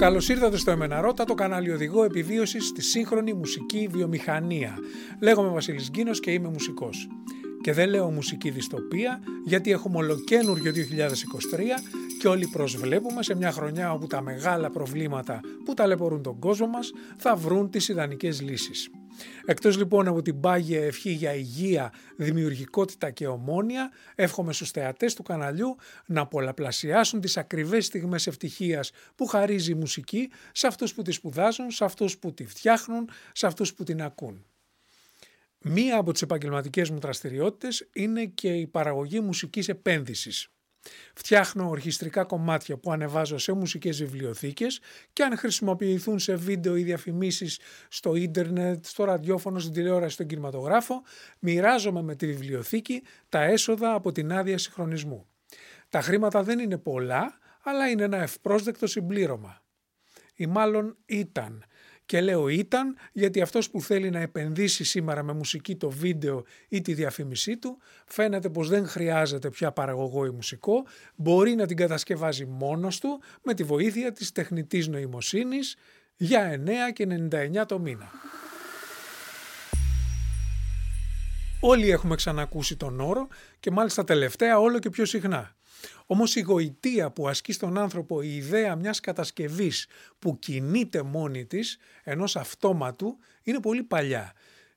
Καλώς ήρθατε στο Εμεναρότα, το κανάλι οδηγό επιβίωσης στη σύγχρονη μουσική βιομηχανία. Λέγομαι Βασίλης Γκίνος και είμαι μουσικός. Και δεν λέω μουσική δυστοπία, γιατί έχουμε ολοκένουργιο 2023 και όλοι προσβλέπουμε σε μια χρονιά όπου τα μεγάλα προβλήματα που ταλαιπωρούν τον κόσμο μας θα βρουν τις ιδανικές λύσεις. Εκτός λοιπόν από την πάγια ευχή για υγεία, δημιουργικότητα και ομόνια, εύχομαι στους θεατές του καναλιού να πολλαπλασιάσουν τις ακριβές στιγμές ευτυχίας που χαρίζει η μουσική σε αυτούς που τη σπουδάζουν, σε αυτούς που τη φτιάχνουν, σε αυτούς που την ακούν. Μία από τις επαγγελματικές μου δραστηριότητες είναι και η παραγωγή μουσικής επένδυσης. Φτιάχνω ορχιστρικά κομμάτια που ανεβάζω σε μουσικές βιβλιοθήκες και αν χρησιμοποιηθούν σε βίντεο ή διαφημίσεις στο ίντερνετ, στο ραδιόφωνο, στην τηλεόραση, στον κινηματογράφο, μοιράζομαι με τη βιβλιοθήκη τα έσοδα από την άδεια συγχρονισμού. Τα χρήματα δεν είναι πολλά, αλλά είναι ένα ευπρόσδεκτο συμπλήρωμα. Ή μάλλον ήταν, και λέω ήταν γιατί αυτός που θέλει να επενδύσει σήμερα με μουσική το βίντεο ή τη διαφήμισή του φαίνεται πως δεν χρειάζεται πια παραγωγό ή μουσικό, μπορεί να την κατασκευάζει μόνος του με τη βοήθεια της τεχνητής νοημοσύνης για 9 και 99 το μήνα. Όλοι έχουμε ξανακούσει τον όρο και μάλιστα τελευταία όλο και πιο συχνά. Όμως η γοητεία που ασκεί στον άνθρωπο η ιδέα μιας κατασκευής που κινείται μόνη της, ενός αυτόματου, είναι πολύ παλιά.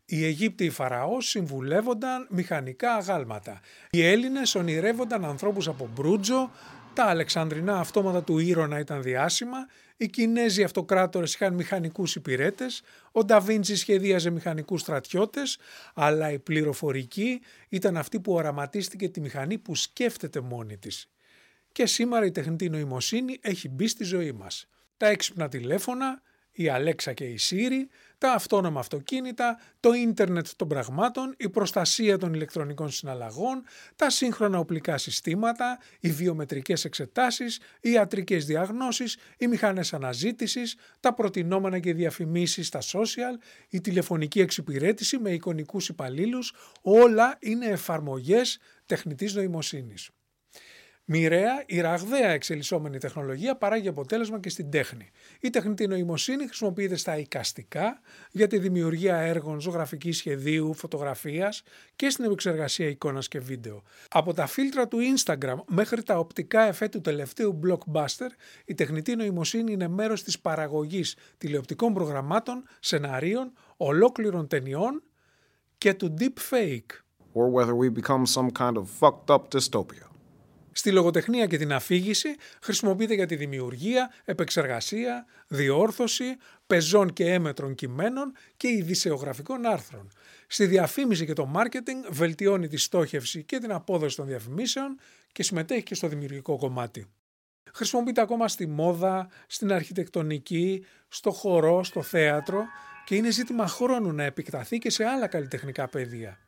Οι Αιγύπτιοι Φαραώς συμβουλεύονταν μηχανικά αγάλματα. Οι Έλληνες ονειρεύονταν ανθρώπους από μπρούτζο, τα Αλεξανδρινά αυτόματα του Ήρωνα ήταν διάσημα, οι Κινέζοι αυτοκράτορες είχαν μηχανικούς υπηρέτες, ο Νταβίντσι σχεδίαζε μηχανικούς στρατιώτες, αλλά η πληροφορική ήταν αυτή που οραματίστηκε τη μηχανή που σκέφτεται μόνη της και σήμερα η τεχνητή νοημοσύνη έχει μπει στη ζωή μας. Τα έξυπνα τηλέφωνα, η Αλέξα και η Siri, τα αυτόνομα αυτοκίνητα, το ίντερνετ των πραγμάτων, η προστασία των ηλεκτρονικών συναλλαγών, τα σύγχρονα οπλικά συστήματα, οι βιομετρικές εξετάσεις, οι ιατρικές διαγνώσεις, οι μηχανές αναζήτησης, τα προτινόμενα και διαφημίσεις στα social, η τηλεφωνική εξυπηρέτηση με εικονικούς υπαλλήλους, όλα είναι εφαρμογές τεχνητής νοημοσύνης. Μοιραία, η ραγδαία εξελισσόμενη τεχνολογία παράγει αποτέλεσμα και στην τέχνη. Η τεχνητή νοημοσύνη χρησιμοποιείται στα εικαστικά για τη δημιουργία έργων ζωγραφικής σχεδίου, φωτογραφίας και στην επεξεργασία εικόνας και βίντεο. Από τα φίλτρα του Instagram μέχρι τα οπτικά εφέ του τελευταίου blockbuster, η τεχνητή νοημοσύνη είναι μέρος της παραγωγής τηλεοπτικών προγραμμάτων, σεναρίων, ολόκληρων ταινιών και του deepfake. Or whether we become some kind of fucked up dystopia. Στη λογοτεχνία και την αφήγηση χρησιμοποιείται για τη δημιουργία, επεξεργασία, διόρθωση, πεζών και έμετρων κειμένων και ειδησεογραφικών άρθρων. Στη διαφήμιση και το μάρκετινγκ βελτιώνει τη στόχευση και την απόδοση των διαφημίσεων και συμμετέχει και στο δημιουργικό κομμάτι. Χρησιμοποιείται ακόμα στη μόδα, στην αρχιτεκτονική, στο χορό, στο θέατρο και είναι ζήτημα χρόνου να επεκταθεί και σε άλλα καλλιτεχνικά πεδία.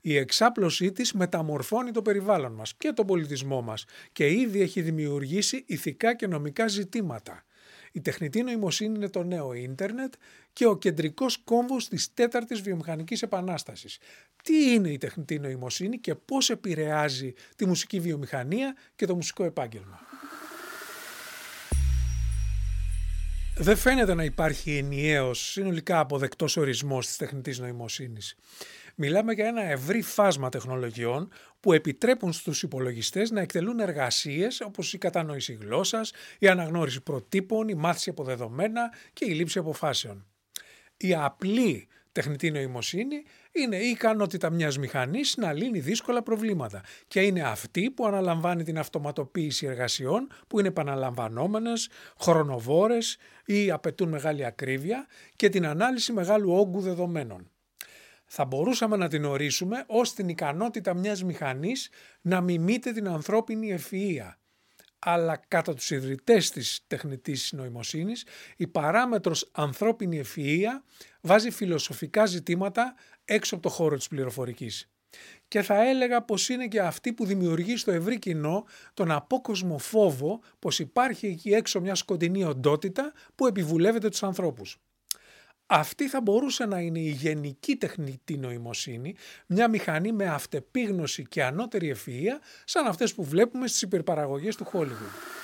Η εξάπλωσή της μεταμορφώνει το περιβάλλον μας και τον πολιτισμό μας και ήδη έχει δημιουργήσει ηθικά και νομικά ζητήματα. Η τεχνητή νοημοσύνη είναι το νέο ίντερνετ και ο κεντρικός κόμβος της τέταρτης βιομηχανικής επανάστασης. Τι είναι η τεχνητή νοημοσύνη και πώς επηρεάζει τη μουσική βιομηχανία και το μουσικό επάγγελμα; Δεν φαίνεται να υπάρχει ενιαίος συνολικά αποδεκτός ορισμός της τεχνητής νοημοσύνης. Μιλάμε για ένα ευρύ φάσμα τεχνολογιών που επιτρέπουν στους υπολογιστές να εκτελούν εργασίες όπως η κατανόηση γλώσσας, η αναγνώριση προτύπων, η μάθηση από δεδομένα και η λήψη αποφάσεων. Η απλή τεχνητή νοημοσύνη είναι η ικανότητα μιας μηχανής να λύνει δύσκολα προβλήματα και είναι αυτή που αναλαμβάνει την αυτοματοποίηση εργασιών που είναι επαναλαμβανόμενες, χρονοβόρες ή απαιτούν μεγάλη ακρίβεια και την ανάλυση μεγάλου όγκου δεδομένων θα μπορούσαμε να την ορίσουμε ως την ικανότητα μιας μηχανής να μιμείται την ανθρώπινη ευφυΐα. Αλλά κατά τους ιδρυτές της τεχνητής νοημοσύνης, η παράμετρος ανθρώπινη ευφυΐα βάζει φιλοσοφικά ζητήματα έξω από το χώρο της πληροφορικής. Και θα έλεγα πως είναι και αυτή που δημιουργεί στο ευρύ κοινό τον απόκοσμο φόβο πως υπάρχει εκεί έξω μια σκοτεινή οντότητα που επιβουλεύεται τους ανθρώπους. Αυτή θα μπορούσε να είναι η γενική τεχνητή νοημοσύνη, μια μηχανή με αυτεπίγνωση και ανώτερη ευφυΐα, σαν αυτές που βλέπουμε στις υπερπαραγωγές του Hollywood.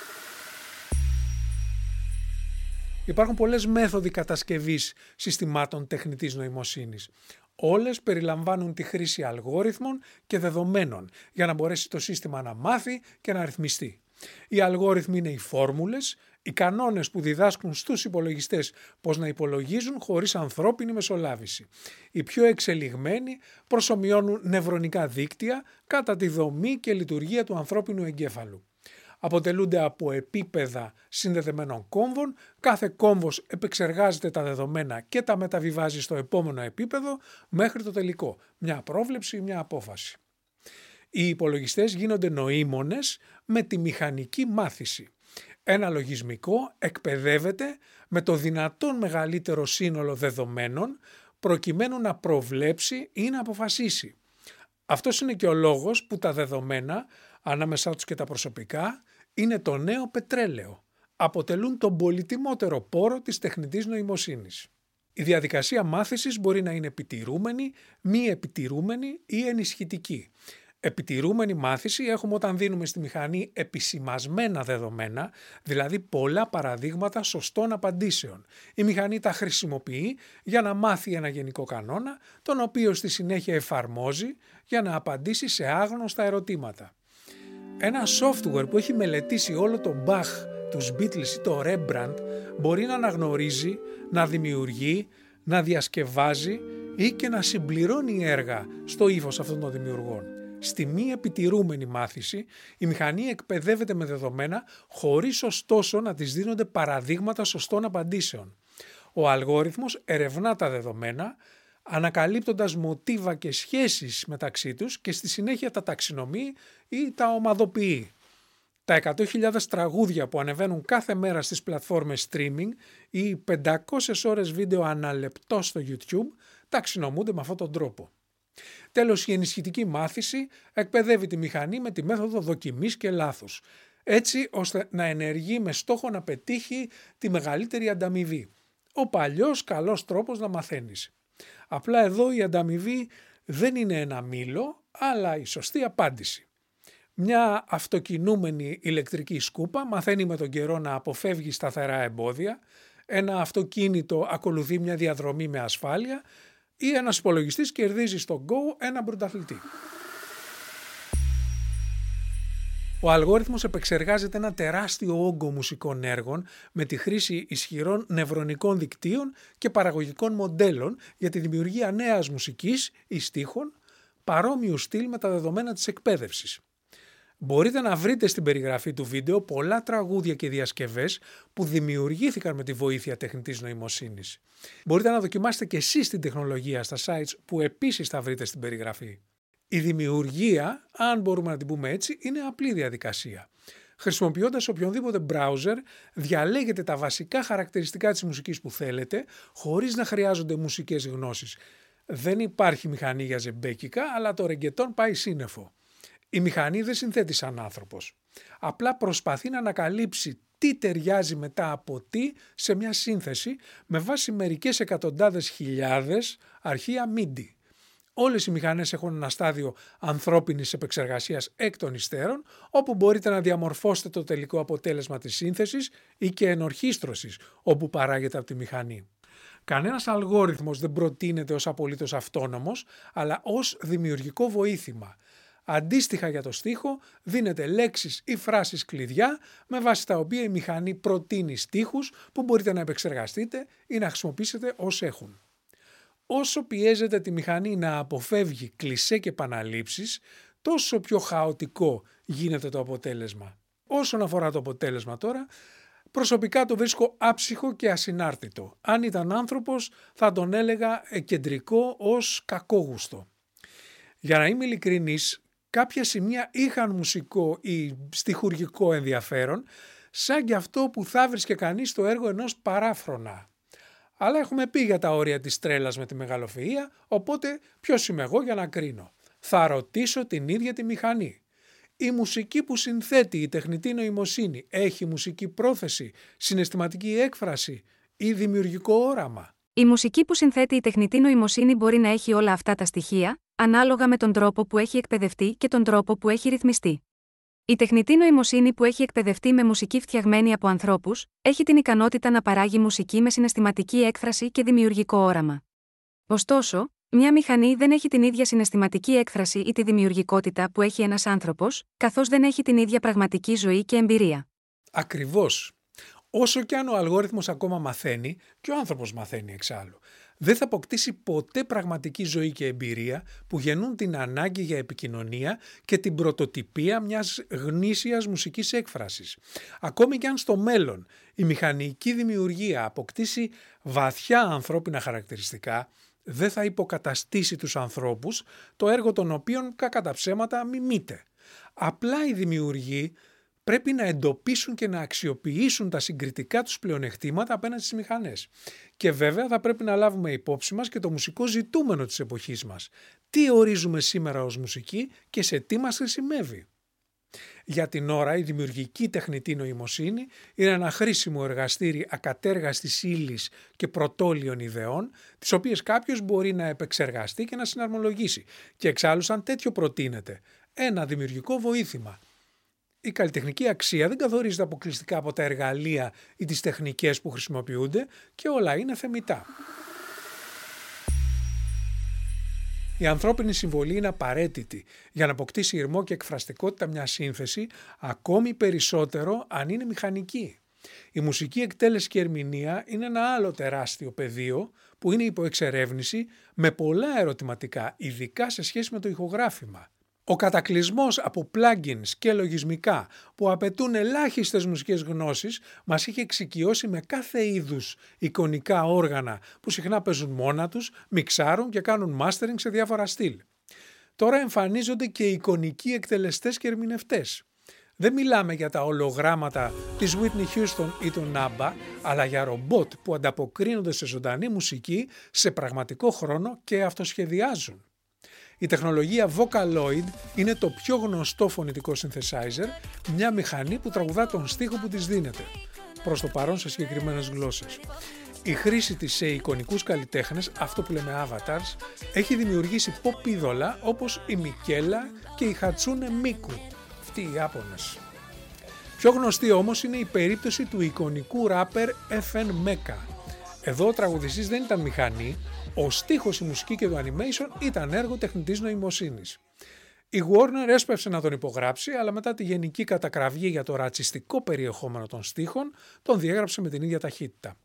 Υπάρχουν πολλές μέθοδοι κατασκευής συστημάτων τεχνητής νοημοσύνης. Όλες περιλαμβάνουν τη χρήση αλγόριθμων και δεδομένων για να μπορέσει το σύστημα να μάθει και να ρυθμιστεί. Οι αλγόριθμοι είναι οι φόρμουλες, οι κανόνες που διδάσκουν στους υπολογιστές πώς να υπολογίζουν χωρίς ανθρώπινη μεσολάβηση. Οι πιο εξελιγμένοι προσωμιώνουν νευρονικά δίκτυα κατά τη δομή και λειτουργία του ανθρώπινου εγκέφαλου αποτελούνται από επίπεδα συνδεδεμένων κόμβων. Κάθε κόμβος επεξεργάζεται τα δεδομένα και τα μεταβιβάζει στο επόμενο επίπεδο μέχρι το τελικό. Μια πρόβλεψη ή μια απόφαση. Οι υπολογιστές γίνονται νοήμονες με τη μηχανική μάθηση. Ένα λογισμικό εκπαιδεύεται με το δυνατόν μεγαλύτερο σύνολο δεδομένων προκειμένου να προβλέψει ή να αποφασίσει. Αυτός είναι και ο λόγος που τα δεδομένα, ανάμεσά τους και τα προσωπικά, είναι το νέο πετρέλαιο. Αποτελούν τον πολυτιμότερο πόρο της τεχνητής νοημοσύνης. Η διαδικασία μάθησης μπορεί να είναι επιτηρούμενη, μη επιτηρούμενη ή ενισχυτική. Επιτηρούμενη μάθηση έχουμε όταν δίνουμε στη μηχανή επισημασμένα δεδομένα, δηλαδή πολλά παραδείγματα σωστών απαντήσεων. Η μηχανή τα χρησιμοποιεί για να μάθει ένα γενικό κανόνα, τον οποίο στη συνέχεια εφαρμόζει για να απαντήσει σε άγνωστα ερωτήματα ένα software που έχει μελετήσει όλο τον Bach, τους Beatles ή το Rembrandt μπορεί να αναγνωρίζει, να δημιουργεί, να διασκευάζει ή και να συμπληρώνει έργα στο ύφος αυτών των δημιουργών. Στη μη επιτηρούμενη μάθηση, η μηχανή εκπαιδεύεται με δεδομένα χωρίς ωστόσο να της δίνονται παραδείγματα σωστών απαντήσεων. Ο αλγόριθμος ερευνά τα δεδομένα, ανακαλύπτοντας μοτίβα και σχέσεις μεταξύ τους και στη συνέχεια τα ταξινομεί ή τα ομαδοποιεί. Τα 100.000 τραγούδια που ανεβαίνουν κάθε μέρα στις πλατφόρμες streaming ή 500 ώρες βίντεο αναλεπτό στο YouTube ταξινομούνται με αυτόν τον τρόπο. Τέλος, η ενισχυτική μάθηση εκπαιδεύει τη μηχανή με τη μέθοδο δοκιμής και λάθους, έτσι ώστε να ενεργεί με στόχο να πετύχει τη μεγαλύτερη ανταμοιβή. Ο παλιός καλός τρόπος να μαθαίνεις. Απλά εδώ η ανταμοιβή δεν είναι ένα μήλο, αλλά η σωστή απάντηση. Μια αυτοκινούμενη ηλεκτρική σκούπα μαθαίνει με τον καιρό να αποφεύγει σταθερά εμπόδια, ένα αυτοκίνητο ακολουθεί μια διαδρομή με ασφάλεια ή ένας υπολογιστής κερδίζει στο Go ένα πρωταθλητή. Ο αλγόριθμος επεξεργάζεται ένα τεράστιο όγκο μουσικών έργων με τη χρήση ισχυρών νευρονικών δικτύων και παραγωγικών μοντέλων για τη δημιουργία νέας μουσικής ή στίχων παρόμοιου στυλ με τα δεδομένα της εκπαίδευσης. Μπορείτε να βρείτε στην περιγραφή του βίντεο πολλά τραγούδια και διασκευές που δημιουργήθηκαν με τη βοήθεια τεχνητής νοημοσύνης. Μπορείτε να δοκιμάσετε και εσείς την τεχνολογία στα sites που επίσης θα βρείτε στην περιγραφή. Η δημιουργία, αν μπορούμε να την πούμε έτσι, είναι απλή διαδικασία. Χρησιμοποιώντας οποιονδήποτε browser, διαλέγετε τα βασικά χαρακτηριστικά της μουσικής που θέλετε, χωρίς να χρειάζονται μουσικές γνώσεις. Δεν υπάρχει μηχανή για ζεμπέκικα, αλλά το ρεγκετόν πάει σύννεφο. Η μηχανή δεν συνθέτει σαν άνθρωπος. Απλά προσπαθεί να ανακαλύψει τι ταιριάζει μετά από τι σε μια σύνθεση με βάση μερικές εκατοντάδες χιλιάδες αρχεία MIDI. Όλες οι μηχανές έχουν ένα στάδιο ανθρώπινης επεξεργασίας εκ των υστέρων, όπου μπορείτε να διαμορφώσετε το τελικό αποτέλεσμα της σύνθεσης ή και ενορχίστρωσης, όπου παράγεται από τη μηχανή. Κανένας αλγόριθμος δεν προτείνεται ως απολύτως αυτόνομος, αλλά ως δημιουργικό βοήθημα. Αντίστοιχα για το στίχο δίνετε λέξεις ή φράσεις κλειδιά με βάση τα οποία η μηχανή προτείνει στίχους που μπορείτε να επεξεργαστείτε ή να χρησιμοποιήσετε ως έχουν. Όσο πιέζετε τη μηχανή να αποφεύγει κλισέ και επαναλήψεις, τόσο πιο χαοτικό γίνεται το αποτέλεσμα. Όσον αφορά το αποτέλεσμα τώρα, προσωπικά το βρίσκω άψυχο και ασυνάρτητο. Αν ήταν άνθρωπος θα τον έλεγα κεντρικό ως κακόγουστο. Για να είμαι ειλικρινής, κάποια σημεία είχαν μουσικό ή στιχουργικό ενδιαφέρον, σαν και αυτό που θα βρίσκε κανείς στο έργο ενός παράφρονα. Αλλά έχουμε πει για τα όρια της τρέλας με τη μεγαλοφυΐα, οπότε ποιος είμαι εγώ για να κρίνω. Θα ρωτήσω την ίδια τη μηχανή. Η μουσική που συνθέτει η τεχνητή νοημοσύνη έχει μουσική πρόθεση, συναισθηματική έκφραση ή δημιουργικό όραμα; Η μουσική που συνθέτει η τεχνητή νοημοσύνη μπορεί να έχει όλα αυτά τα στοιχεία, ανάλογα με τον τρόπο που έχει εκπαιδευτεί και τον τρόπο που έχει ρυθμιστεί. Η τεχνητή νοημοσύνη που έχει εκπαιδευτεί με μουσική φτιαγμένη από ανθρώπους, έχει την ικανότητα να παράγει μουσική με συναισθηματική έκφραση και δημιουργικό όραμα. Ωστόσο, μια μηχανή δεν έχει την ίδια συναισθηματική έκφραση ή τη δημιουργικότητα που έχει ένας άνθρωπος, καθώς δεν έχει την ίδια πραγματική ζωή και εμπειρία. Ακριβώς. Όσο και αν ο αλγόριθμος ακόμα μαθαίνει, και ο άνθρωπος μαθαίνει εξάλλου, δεν θα αποκτήσει ποτέ πραγματική ζωή και εμπειρία που γεννούν την ανάγκη για επικοινωνία και την πρωτοτυπία μιας γνήσιας μουσικής έκφρασης. Ακόμη και αν στο μέλλον η μηχανική δημιουργία αποκτήσει βαθιά ανθρώπινα χαρακτηριστικά, δεν θα υποκαταστήσει τους ανθρώπους, το έργο των οποίων κακά τα ψέματα μιμείται. Απλά οι δημιουργοί πρέπει να εντοπίσουν και να αξιοποιήσουν τα συγκριτικά τους πλεονεκτήματα απέναντι στις μηχανές. Και βέβαια θα πρέπει να λάβουμε υπόψη μας και το μουσικό ζητούμενο της εποχής μας. Τι ορίζουμε σήμερα ως μουσική και σε τι μας χρησιμεύει. Για την ώρα η δημιουργική τεχνητή νοημοσύνη είναι ένα χρήσιμο εργαστήρι ακατέργαστης ύλης και πρωτόλιων ιδεών, τις οποίες κάποιος μπορεί να επεξεργαστεί και να συναρμολογήσει. Και εξάλλου σαν τέτοιο προτείνεται ένα δημιουργικό βοήθημα η καλλιτεχνική αξία δεν καθορίζεται αποκλειστικά από τα εργαλεία ή τις τεχνικές που χρησιμοποιούνται και όλα είναι θεμητά. Η ανθρώπινη συμβολή είναι απαραίτητη για να αποκτήσει ηρμό και εκφραστικότητα μια σύνθεση, ακόμη περισσότερο αν είναι μηχανική. Η μουσική εκτέλεση και ερμηνεία είναι ένα άλλο τεράστιο πεδίο που είναι υπό εξερεύνηση με πολλά ερωτηματικά, ειδικά σε σχέση με το ηχογράφημα. Ο κατακλυσμός από plugins και λογισμικά που απαιτούν ελάχιστες μουσικές γνώσεις μας είχε εξοικειώσει με κάθε είδους εικονικά όργανα που συχνά παίζουν μόνα τους, μιξάρουν και κάνουν mastering σε διάφορα στυλ. Τώρα εμφανίζονται και εικονικοί εκτελεστές και ερμηνευτές. Δεν μιλάμε για τα ολογράμματα της Whitney Houston ή του Naba, αλλά για ρομπότ που ανταποκρίνονται σε ζωντανή μουσική σε πραγματικό χρόνο και αυτοσχεδιάζουν. Η τεχνολογία Vocaloid είναι το πιο γνωστό φωνητικό synthesizer, μια μηχανή που τραγουδά τον στίχο που της δίνεται, προς το παρόν σε συγκεκριμένες γλώσσες. Η χρήση της σε εικονικούς καλλιτέχνες, αυτό που λέμε avatars, έχει δημιουργήσει pop είδωλα όπως η Μικέλα και η Χατσούνε Μίκου, αυτοί οι Ιάπωνες. Πιο γνωστή όμως είναι η περίπτωση του εικονικού ράπερ FN Meka. Εδώ ο τραγουδιστής δεν ήταν μηχανή, ο στίχος, η μουσική και το animation ήταν έργο τεχνητής νοημοσύνης. Η Warner έσπευσε να τον υπογράψει, αλλά μετά τη γενική κατακραυγή για το ρατσιστικό περιεχόμενο των στίχων, τον διέγραψε με την ίδια ταχύτητα.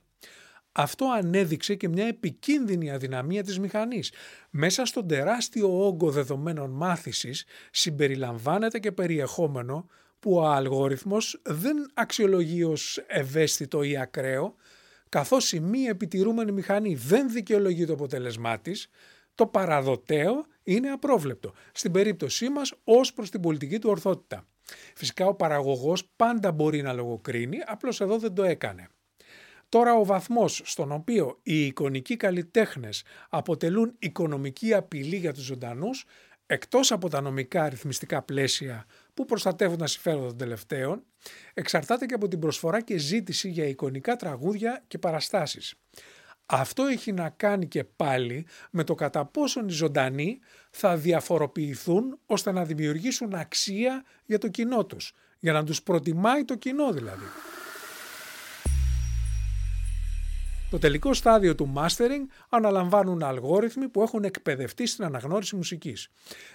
Αυτό ανέδειξε και μια επικίνδυνη αδυναμία της μηχανής. Μέσα στον τεράστιο όγκο δεδομένων μάθησης συμπεριλαμβάνεται και περιεχόμενο που ο αλγόριθμος δεν αξιολογεί ως ευαίσθητο ή ακραίο, καθώς η μη επιτηρούμενη μηχανή δεν δικαιολογεί το αποτέλεσμά της, το παραδοτέο είναι απρόβλεπτο, στην περίπτωσή μας ως προς την πολιτική του ορθότητα. Φυσικά ο παραγωγός πάντα μπορεί να λογοκρίνει, απλώς εδώ δεν το έκανε. Τώρα ο βαθμός στον οποίο οι εικονικοί καλλιτέχνες αποτελούν οικονομική απειλή για τους ζωντανούς, εκτός από τα νομικά αριθμιστικά πλαίσια που προστατεύουν τα συμφέροντα των τελευταίων, εξαρτάται και από την προσφορά και ζήτηση για εικονικά τραγούδια και παραστάσεις. Αυτό έχει να κάνει και πάλι με το κατά πόσον οι ζωντανοί θα διαφοροποιηθούν ώστε να δημιουργήσουν αξία για το κοινό τους, για να τους προτιμάει το κοινό δηλαδή. Το τελικό στάδιο του mastering αναλαμβάνουν αλγόριθμοι που έχουν εκπαιδευτεί στην αναγνώριση μουσικής.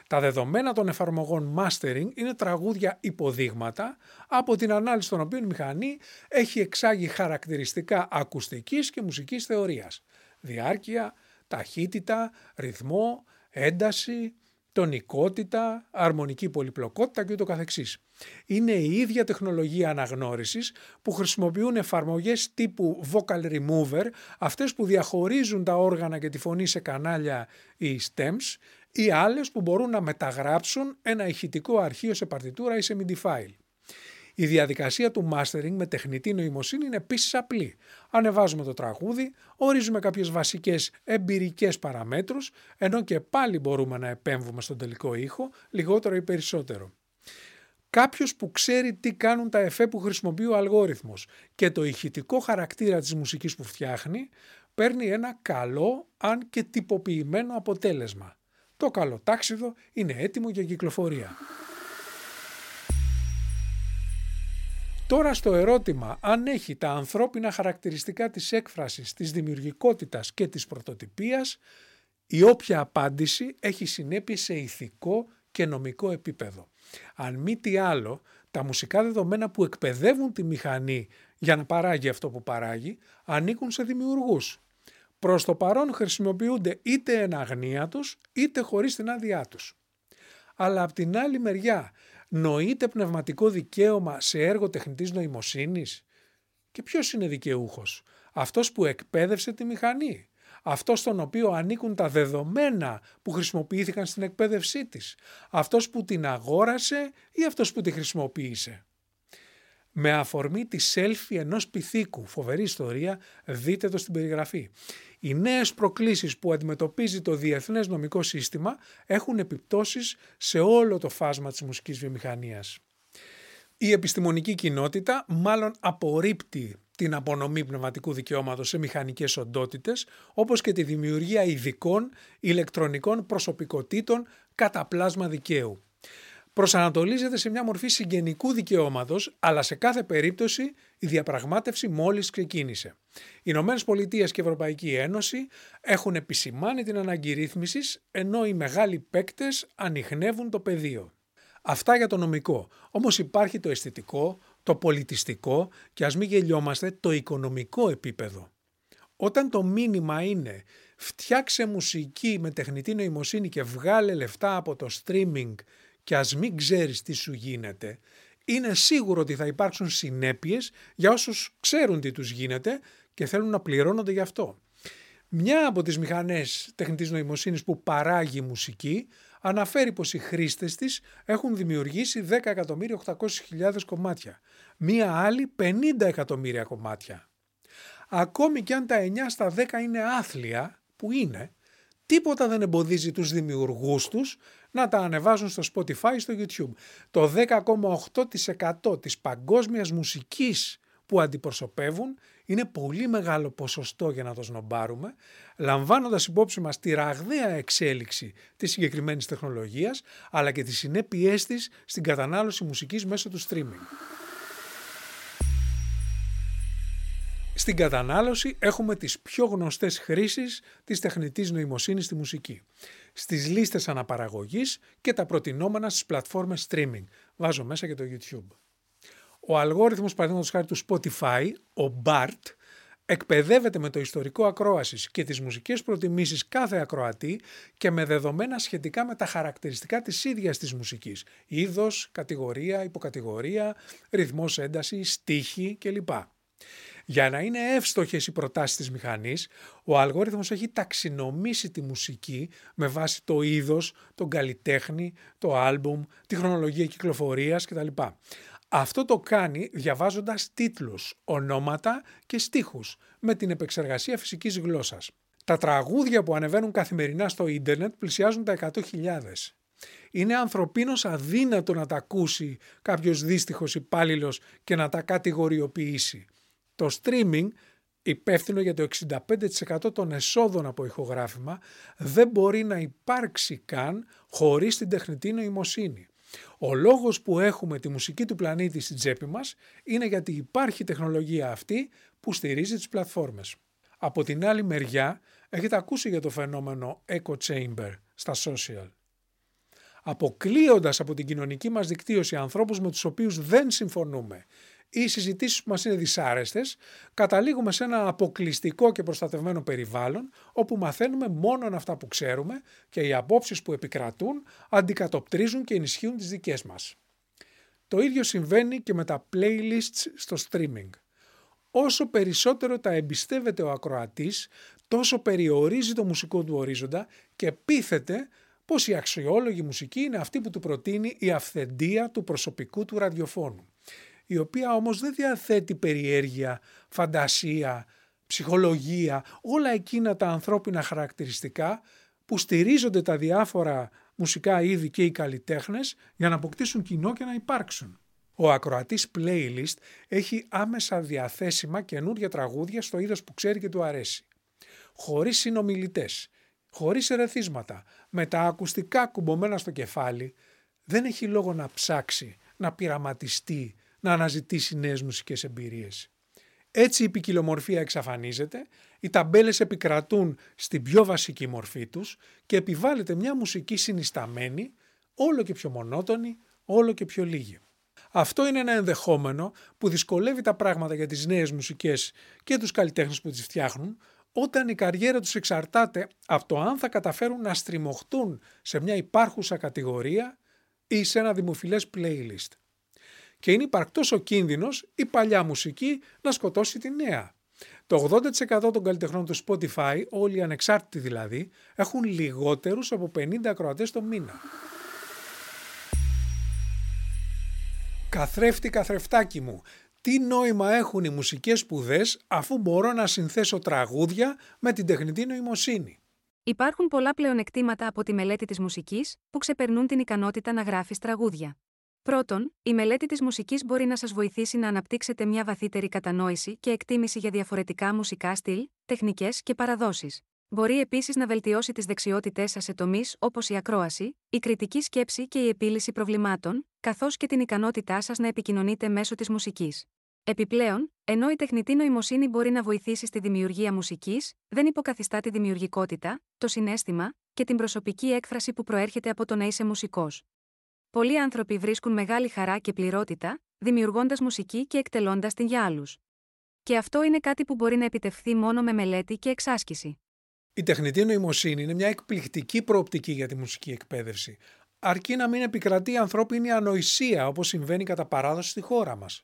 Τα δεδομένα των εφαρμογών mastering είναι τραγούδια υποδείγματα από την ανάλυση των οποίων η μηχανή έχει εξάγει χαρακτηριστικά ακουστικής και μουσικής θεωρίας. Διάρκεια, ταχύτητα, ρυθμό, ένταση, τονικότητα, αρμονική πολυπλοκότητα και ούτω καθεξής. Είναι η ίδια τεχνολογία αναγνώρισης που χρησιμοποιούν εφαρμογές τύπου Vocal Remover, αυτές που διαχωρίζουν τα όργανα και τη φωνή σε κανάλια ή stems, ή άλλες που μπορούν να μεταγράψουν ένα ηχητικό αρχείο σε παρτιτούρα ή σε MIDI file. Η διαδικασία του mastering με τεχνητή νοημοσύνη είναι επίσης απλή. Ανεβάζουμε το τραγούδι, ορίζουμε κάποιες βασικές εμπειρικές παραμέτρους, ενώ και πάλι μπορούμε να επέμβουμε στον τελικό ήχο, λιγότερο ή περισσότερο. Κάποιος που ξέρει τι κάνουν τα εφέ που χρησιμοποιεί ο αλγόριθμος και το ηχητικό χαρακτήρα της μουσικής που φτιάχνει, παίρνει ένα καλό αν και τυποποιημένο αποτέλεσμα. Το καλό τάξιδο είναι έτοιμο για κυκλοφορία. Τώρα στο ερώτημα αν έχει τα ανθρώπινα χαρακτηριστικά της έκφρασης, της δημιουργικότητας και της πρωτοτυπίας, η όποια απάντηση έχει συνέπειες σε ηθικό και νομικό επίπεδο. Αν μη τι άλλο, τα μουσικά δεδομένα που εκπαιδεύουν τη μηχανή για να παράγει αυτό που παράγει, ανήκουν σε δημιουργούς. Προς το παρόν χρησιμοποιούνται είτε εν αγνία τους, είτε χωρίς την άδειά τους. Αλλά από την άλλη μεριά, νοείται πνευματικό δικαίωμα σε έργο τεχνητής νοημοσύνης; Και ποιος είναι δικαιούχος, αυτός που εκπαίδευσε τη μηχανή, αυτός στον οποίο ανήκουν τα δεδομένα που χρησιμοποιήθηκαν στην εκπαίδευσή της, αυτός που την αγόρασε ή αυτός που τη χρησιμοποίησε; Με αφορμή τη selfie ενός πυθίκου, φοβερή ιστορία, δείτε το στην περιγραφή. Οι νέες προκλήσεις που αντιμετωπίζει το διεθνές νομικό σύστημα έχουν επιπτώσεις σε όλο το φάσμα της μουσικής βιομηχανίας. Η επιστημονική κοινότητα μάλλον απορρίπτει την απονομή πνευματικού δικαιώματος σε μηχανικές οντότητες, όπως και τη δημιουργία ειδικών ηλεκτρονικών προσωπικότητων κατά πλάσμα δικαίου. Προσανατολίζεται σε μια μορφή συγγενικού δικαιώματος, αλλά σε κάθε περίπτωση η διαπραγμάτευση μόλις ξεκίνησε. Οι Ηνωμένες Πολιτείες και η Ευρωπαϊκή Ένωση έχουν επισημάνει την ανάγκη ρύθμισης, ενώ οι μεγάλοι παίκτες ανοιχνεύουν το πεδίο. Αυτά για το νομικό. Όμως υπάρχει το αισθητικό, το πολιτιστικό και ας μην γελιόμαστε το οικονομικό επίπεδο. Όταν το μήνυμα είναι φτιάξε μουσική με τεχνητή νοημοσύνη και βγάλε λεφτά από το streaming και ας μην ξέρεις τι σου γίνεται, είναι σίγουρο ότι θα υπάρξουν συνέπειες για όσους ξέρουν τι τους γίνεται και θέλουν να πληρώνονται γι' αυτό. Μια από τις μηχανές τεχνητής νοημοσύνης που παράγει μουσική αναφέρει πως οι χρήστες της έχουν δημιουργήσει 10.800.000 κομμάτια. Μία άλλη 50 εκατομμύρια κομμάτια. Ακόμη και αν τα 9 στα 10 είναι άθλια, που είναι, τίποτα δεν εμποδίζει τους δημιουργούς τους να τα ανεβάζουν στο Spotify στο YouTube. Το 10,8% της παγκόσμιας μουσικής που αντιπροσωπεύουν είναι πολύ μεγάλο ποσοστό για να το σνομπάρουμε, λαμβάνοντας υπόψη μας τη ραγδαία εξέλιξη της συγκεκριμένης τεχνολογίας, αλλά και τις συνέπειές της στην κατανάλωση μουσικής μέσω του streaming. Στην κατανάλωση έχουμε τις πιο γνωστές χρήσεις της τεχνητής νοημοσύνης στη μουσική. Στις λίστες αναπαραγωγής και τα προτινόμενα στις πλατφόρμες streaming. Βάζω μέσα και το YouTube. Ο αλγόριθμος παραδείγματος χάρη του Spotify, ο BART, εκπαιδεύεται με το ιστορικό ακρόασης και τις μουσικές προτιμήσεις κάθε ακροατή και με δεδομένα σχετικά με τα χαρακτηριστικά της ίδιας της μουσικής. Είδος, κατηγορία, υποκατηγορία, ρυθμός έντασης, στίχη κλπ. Για να είναι εύστοχες οι προτάσεις της μηχανής, ο αλγόριθμος έχει ταξινομήσει τη μουσική με βάση το είδος, τον καλλιτέχνη, το άλμπουμ, τη χρονολογία κυκλοφορίας κτλ. Αυτό το κάνει διαβάζοντας τίτλους, ονόματα και στίχους με την επεξεργασία φυσικής γλώσσας. Τα τραγούδια που ανεβαίνουν καθημερινά στο ίντερνετ πλησιάζουν τα 100.000. Είναι ανθρωπίνως αδύνατο να τα ακούσει κάποιος δύστιχος υπάλληλος και να τα κατηγοριοποιήσει. Το streaming, υπεύθυνο για το 65% των εσόδων από ηχογράφημα, δεν μπορεί να υπάρξει καν χωρίς την τεχνητή νοημοσύνη. Ο λόγος που έχουμε τη μουσική του πλανήτη στην τσέπη μας είναι γιατί υπάρχει τεχνολογία αυτή που στηρίζει τις πλατφόρμες. Από την άλλη μεριά έχετε ακούσει για το φαινόμενο echo chamber στα social. Αποκλείοντας από την κοινωνική μας δικτύωση ανθρώπους με τους οποίους δεν συμφωνούμε οι συζητήσεις που μας είναι δυσάρεστες, καταλήγουμε σε ένα αποκλειστικό και προστατευμένο περιβάλλον, όπου μαθαίνουμε μόνο αυτά που ξέρουμε και οι απόψεις που επικρατούν αντικατοπτρίζουν και ενισχύουν τις δικές μας. Το ίδιο συμβαίνει και με τα playlists στο streaming. Όσο περισσότερο τα εμπιστεύεται ο ακροατής, τόσο περιορίζει το μουσικό του ορίζοντα και πείθεται πως η αξιόλογη μουσική είναι αυτή που του προτείνει η αυθεντία του προσωπικού του ραδιοφώνου η οποία όμως δεν διαθέτει περιέργεια, φαντασία, ψυχολογία, όλα εκείνα τα ανθρώπινα χαρακτηριστικά που στηρίζονται τα διάφορα μουσικά είδη και οι καλλιτέχνες για να αποκτήσουν κοινό και να υπάρξουν. Ο ακροατής playlist έχει άμεσα διαθέσιμα καινούργια τραγούδια στο είδος που ξέρει και του αρέσει. Χωρίς συνομιλητές, χωρίς ερεθίσματα, με τα ακουστικά κουμπωμένα στο κεφάλι, δεν έχει λόγο να ψάξει, να πειραματιστεί, να αναζητήσει νέες μουσικές εμπειρίες. Έτσι η ποικιλομορφία εξαφανίζεται, οι ταμπέλες επικρατούν στην πιο βασική μορφή τους και επιβάλλεται μια μουσική συνισταμένη, όλο και πιο μονότονη, όλο και πιο λίγη. Αυτό είναι ένα ενδεχόμενο που δυσκολεύει τα πράγματα για τις νέες μουσικές και τους καλλιτέχνες που τις φτιάχνουν, όταν η καριέρα τους εξαρτάται από το αν θα καταφέρουν να στριμωχτούν σε μια υπάρχουσα κατηγορία ή σε ένα δημοφιλές playlist. Και είναι υπαρκτός ο κίνδυνος η παλιά μουσική να σκοτώσει τη νέα. Το 80% των καλλιτεχνών του Spotify, όλοι οι ανεξάρτητοι δηλαδή, έχουν λιγότερους από 50 ακροατές το μήνα. Καθρέφτη καθρεφτάκι μου, τι νόημα έχουν οι μουσικές σπουδές αφού μπορώ να συνθέσω τραγούδια με την τεχνητή νοημοσύνη; Υπάρχουν πολλά πλεονεκτήματα από τη μελέτη της μουσικής που ξεπερνούν την ικανότητα να γράφεις τραγούδια. Πρώτον, η μελέτη της μουσικής μπορεί να σας βοηθήσει να αναπτύξετε μια βαθύτερη κατανόηση και εκτίμηση για διαφορετικά μουσικά στυλ, τεχνικές και παραδόσεις. Μπορεί επίσης να βελτιώσει τις δεξιότητές σας σε τομείς όπως η ακρόαση, η κριτική σκέψη και η επίλυση προβλημάτων, καθώς και την ικανότητά σας να επικοινωνείτε μέσω της μουσικής. Επιπλέον, ενώ η τεχνητή νοημοσύνη μπορεί να βοηθήσει στη δημιουργία μουσικής, δεν υποκαθιστά τη δημιουργικότητα, το συνέστημα και την προσωπική έκφραση που προέρχεται από το να είσαι μουσικός. Πολλοί άνθρωποι βρίσκουν μεγάλη χαρά και πληρότητα, δημιουργώντας μουσική και εκτελώντας την για άλλους. Και αυτό είναι κάτι που μπορεί να επιτευχθεί μόνο με μελέτη και εξάσκηση. Η τεχνητή νοημοσύνη είναι μια εκπληκτική προοπτική για τη μουσική εκπαίδευση, αρκεί να μην επικρατεί ανθρώπινη ανοησία όπως συμβαίνει κατά παράδοση στη χώρα μας.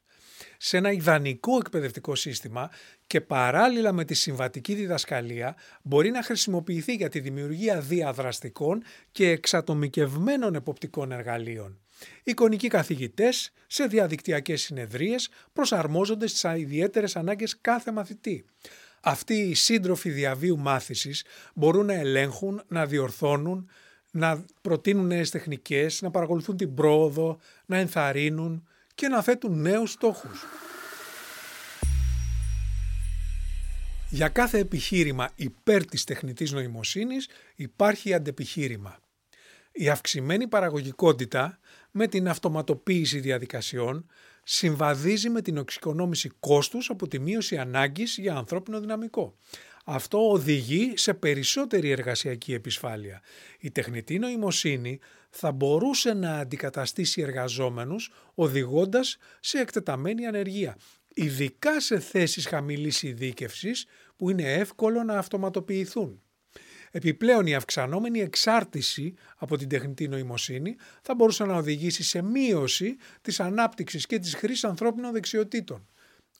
Σε ένα ιδανικό εκπαιδευτικό σύστημα και παράλληλα με τη συμβατική διδασκαλία μπορεί να χρησιμοποιηθεί για τη δημιουργία διαδραστικών και εξατομικευμένων εποπτικών εργαλείων. Εικονικοί καθηγητές σε διαδικτυακές συνεδρίες προσαρμόζονται στις ιδιαίτερες ανάγκες κάθε μαθητή. Αυτοί οι σύντροφοι διαβίου μάθησης μπορούν να ελέγχουν, να διορθώνουν, να προτείνουν νέες τεχνικές, να παρακολουθούν την πρόοδο, να ενθαρρύνουν και να θέτουν νέους στόχους. Για κάθε επιχείρημα υπέρ της τεχνητής νοημοσύνης υπάρχει αντεπιχείρημα. Η αυξημένη παραγωγικότητα με την αυτοματοποίηση διαδικασιών συμβαδίζει με την οξυκονόμηση κόστους από τη μείωση ανάγκης για ανθρώπινο δυναμικό. Αυτό οδηγεί σε περισσότερη εργασιακή επισφάλεια. Η τεχνητή νοημοσύνη θα μπορούσε να αντικαταστήσει εργαζόμενους οδηγώντας σε εκτεταμένη ανεργία, ειδικά σε θέσεις χαμηλής ειδίκευσης που είναι εύκολο να αυτοματοποιηθούν. Επιπλέον η αυξανόμενη εξάρτηση από την τεχνητή νοημοσύνη θα μπορούσε να οδηγήσει σε μείωση της ανάπτυξης και της χρήσης ανθρώπινων δεξιοτήτων,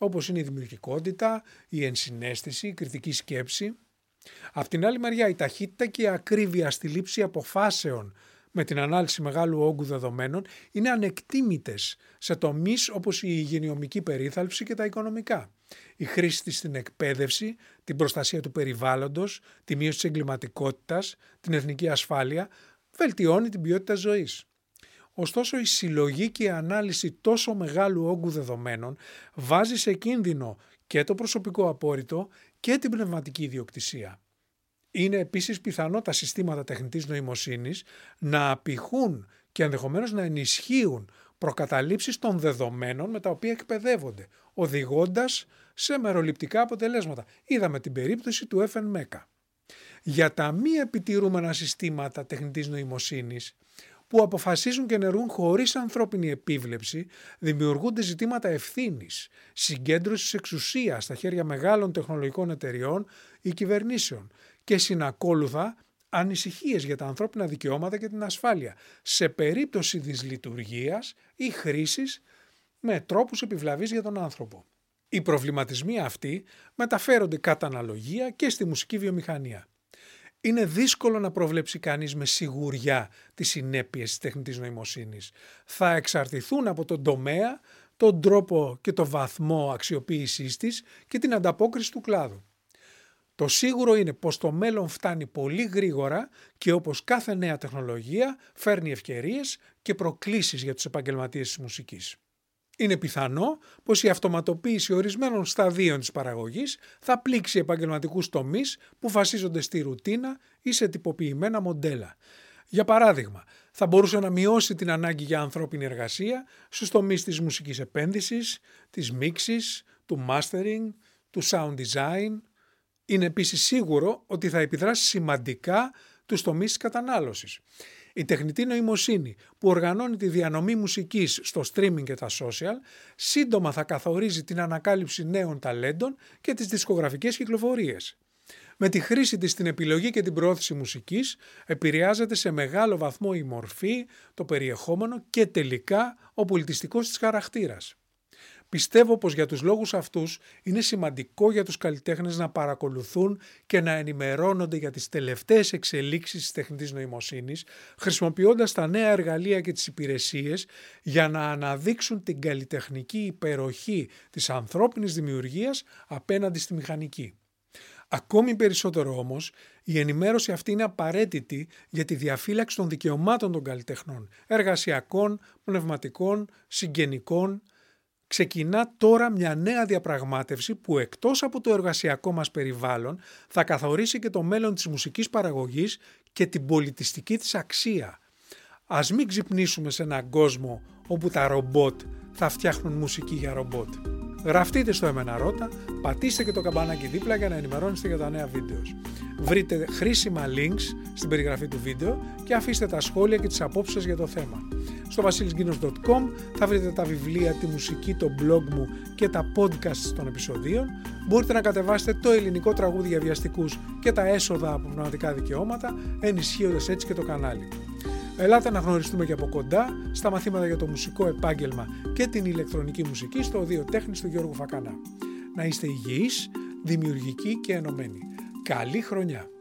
όπως είναι η δημιουργικότητα, η ενσυναίσθηση, η κριτική σκέψη. Απ' την άλλη μεριά η ταχύτητα και η ακρίβεια στη λήψη αποφάσεων με την ανάλυση μεγάλου όγκου δεδομένων είναι ανεκτήμητες σε τομείς όπως η υγειονομική περίθαλψη και τα οικονομικά. Η χρήση της στην εκπαίδευση, την προστασία του περιβάλλοντος, τη μείωση της εγκληματικότητας, την εθνική ασφάλεια, βελτιώνει την ποιότητα ζωής. Ωστόσο η συλλογή και η ανάλυση τόσο μεγάλου όγκου δεδομένων βάζει σε κίνδυνο και το προσωπικό απόρριτο και την πνευματική ιδιοκτησία. Είναι επίσης πιθανό τα συστήματα τεχνητής νοημοσύνης να απηχούν και ενδεχομένως να ενισχύουν προκαταλήψεις των δεδομένων με τα οποία εκπαιδεύονται, οδηγώντας σε μεροληπτικά αποτελέσματα. Είδαμε την περίπτωση του FNMECA. Για τα μη επιτηρούμενα συστήματα τεχνητής νοημοσύνης που αποφασίζουν και νερούν χωρίς ανθρώπινη επίβλεψη, δημιουργούνται ζητήματα ευθύνης, συγκέντρωσης εξουσίας στα χέρια μεγάλων τεχνολογικών εταιριών ή κυβερνήσεων και συνακόλουθα ανησυχίες για τα ανθρώπινα δικαιώματα και την ασφάλεια σε περίπτωση δυσλειτουργίας ή χρήσης με τρόπους επιβλαβής για τον άνθρωπο. Οι προβληματισμοί αυτοί μεταφέρονται κατά αναλογία και στη μουσική βιομηχανία. Είναι δύσκολο να προβλέψει κανείς με σιγουριά τις συνέπειες της τεχνητής νοημοσύνης. Θα εξαρτηθούν από τον τομέα, τον τρόπο και το βαθμό αξιοποίησής της και την ανταπόκριση του κλάδου. Το σίγουρο είναι πως το μέλλον φτάνει πολύ γρήγορα και όπως κάθε νέα τεχνολογία φέρνει ευκαιρίες και προκλήσεις για τους επαγγελματίες της μουσικής. Είναι πιθανό πως η αυτοματοποίηση ορισμένων σταδίων της παραγωγής θα πλήξει επαγγελματικούς τομείς που βασίζονται στη ρουτίνα ή σε τυποποιημένα μοντέλα. Για παράδειγμα, θα μπορούσε να μειώσει την ανάγκη για ανθρώπινη εργασία στους τομείς της μουσικής επένδυσης, της μίξης, του mastering, του sound design. Είναι επίσης σίγουρο ότι θα επιδράσει σημαντικά τους τομείς της κατανάλωσης. Η τεχνητή νοημοσύνη που οργανώνει τη διανομή μουσικής στο streaming και τα social σύντομα θα καθορίζει την ανακάλυψη νέων ταλέντων και τις δισκογραφικές κυκλοφορίες. Με τη χρήση της στην επιλογή και την προώθηση μουσικής επηρεάζεται σε μεγάλο βαθμό η μορφή, το περιεχόμενο και τελικά ο πολιτιστικός της χαρακτήρας. Πιστεύω πως για τους λόγους αυτούς είναι σημαντικό για τους καλλιτέχνες να παρακολουθούν και να ενημερώνονται για τις τελευταίες εξελίξεις της τεχνητής νοημοσύνης, χρησιμοποιώντας τα νέα εργαλεία και τις υπηρεσίες για να αναδείξουν την καλλιτεχνική υπεροχή της ανθρώπινης δημιουργίας απέναντι στη μηχανική. Ακόμη περισσότερο όμως, η ενημέρωση αυτή είναι απαραίτητη για τη διαφύλαξη των δικαιωμάτων των καλλιτεχνών, εργασιακών, πνευματικών, συγγενικών, ξεκινά τώρα μια νέα διαπραγμάτευση που εκτός από το εργασιακό μας περιβάλλον θα καθορίσει και το μέλλον της μουσικής παραγωγής και την πολιτιστική της αξία. Ας μην ξυπνήσουμε σε έναν κόσμο όπου τα ρομπότ θα φτιάχνουν μουσική για ρομπότ. Γραφτείτε στο Εμένα Ρώτα, πατήστε και το καμπανάκι δίπλα για να ενημερώνεστε για τα νέα βίντεος. Βρείτε χρήσιμα links στην περιγραφή του βίντεο και αφήστε τα σχόλια και τις απόψεις για το θέμα. Στο vasilisginos.com θα βρείτε τα βιβλία, τη μουσική, το blog μου και τα podcast των επεισοδίων. Μπορείτε να κατεβάσετε το ελληνικό τραγούδι για βιαστικούς και τα έσοδα από πνευματικά δικαιώματα, ενισχύοντας έτσι και το κανάλι. Ελάτε να γνωριστούμε και από κοντά στα μαθήματα για το μουσικό επάγγελμα και την ηλεκτρονική μουσική στο Οδείο Τέχνης του Γιώργου Φακανά. Να είστε υγιείς, δημιουργικοί και ενωμένοι. Καλή χρονιά!